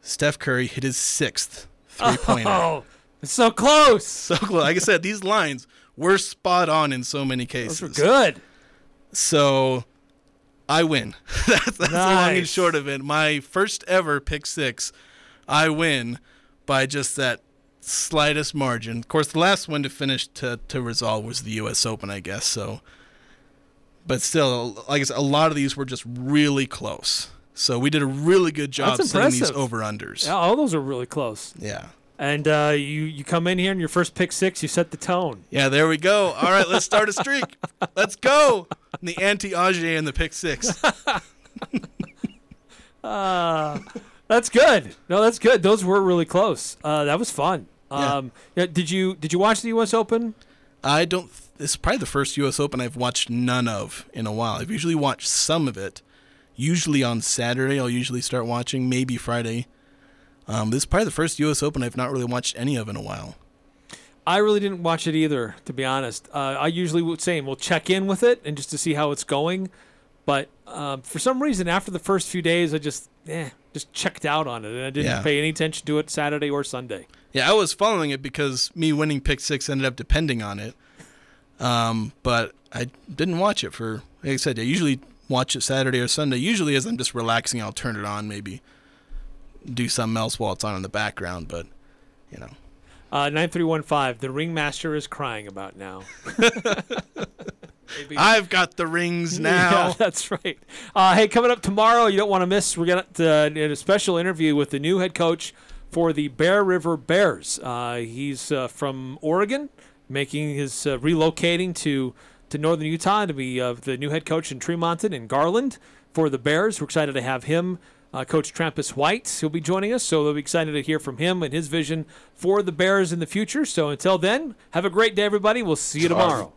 Steph Curry hit his sixth three pointer. [LAUGHS] Oh, it's so close. So close. Like I said, these lines were spot on in so many cases. Those were good. So I win. [LAUGHS] that's that's the long and short of it. My first ever pick six, I win by just that slightest margin. Of course, the last one to finish to, to resolve was the U.S. Open, I guess. So, but still, like I said, a lot of these were just really close. So we did a really good job setting these over unders. Yeah, all those are really close. Yeah. And uh, you you come in here and your first pick six, you set the tone. Yeah, there we go. All right, let's start a streak. Let's go. And the anti Auger and the pick six. [LAUGHS] Uh, that's good. No, that's good. Those were really close. Uh, that was fun. Um, yeah, did you did you watch the U.S. Open? I don't. Is probably the first U.S. Open I've watched none of in a while. I've usually watched some of it. Usually on Saturday, I'll usually start watching. Maybe Friday. Um, this is probably the first U.S. Open I've not really watched any of in a while. I really didn't watch it either, to be honest. Uh, I usually would say we'll check in with it and just to see how it's going. But um, for some reason, after the first few days, I just eh, just checked out on it, and I didn't Yeah. pay any attention to it Saturday or Sunday. Yeah, I was following it because me winning pick six ended up depending on it. Um, but I didn't watch it for, like I said, I usually watch it Saturday or Sunday. Usually, as I'm just relaxing, I'll turn it on, maybe do something else while it's on in the background. But you know, Uh, Nine three one five. The ringmaster is crying about now. [LAUGHS] [LAUGHS] I've got the rings now. Yeah, [LAUGHS] that's right. Uh, hey, coming up tomorrow, you don't want to miss. We're gonna uh, a special interview with the new head coach for the Bear River Bears. Uh, he's uh, from Oregon, making his uh, relocating to to northern Utah to be uh, the new head coach in Tremonton and Garland for the Bears. We're excited to have him. Uh, coach Trampus White, he'll be joining us, so we'll be excited to hear from him and his vision for the Bears in the future. So until then, have a great day, everybody. We'll see you tomorrow.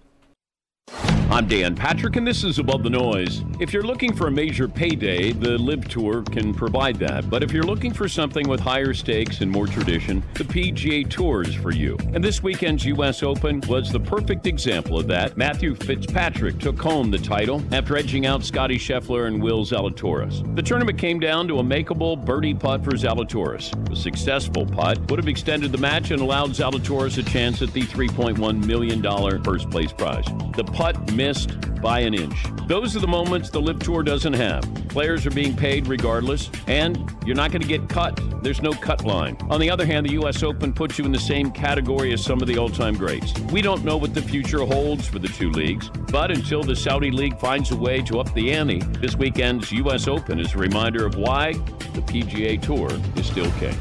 I'm Dan Patrick, and this is Above the Noise. If you're looking for a major payday, the LIV Tour can provide that. But if you're looking for something with higher stakes and more tradition, the PGA Tour is for you. And this weekend's U.S. Open was the perfect example of that. Matthew Fitzpatrick took home the title after edging out Scottie Scheffler and Will Zalatoris. The tournament came down to a makeable birdie putt for Zalatoris. A successful putt would have extended the match and allowed Zalatoris a chance at the $3.1 million first place prize. The putt missed by an inch. Those are the moments the LIV Tour doesn't have. Players are being paid regardless, and you're not going to get cut. There's no cut line. On the other hand, the U.S. Open puts you in the same category as some of the all time greats. We don't know what the future holds for the two leagues, but until the Saudi League finds a way to up the ante, this weekend's U.S. Open is a reminder of why the PGA Tour is still king.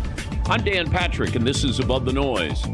I'm Dan Patrick, and this is Above the Noise.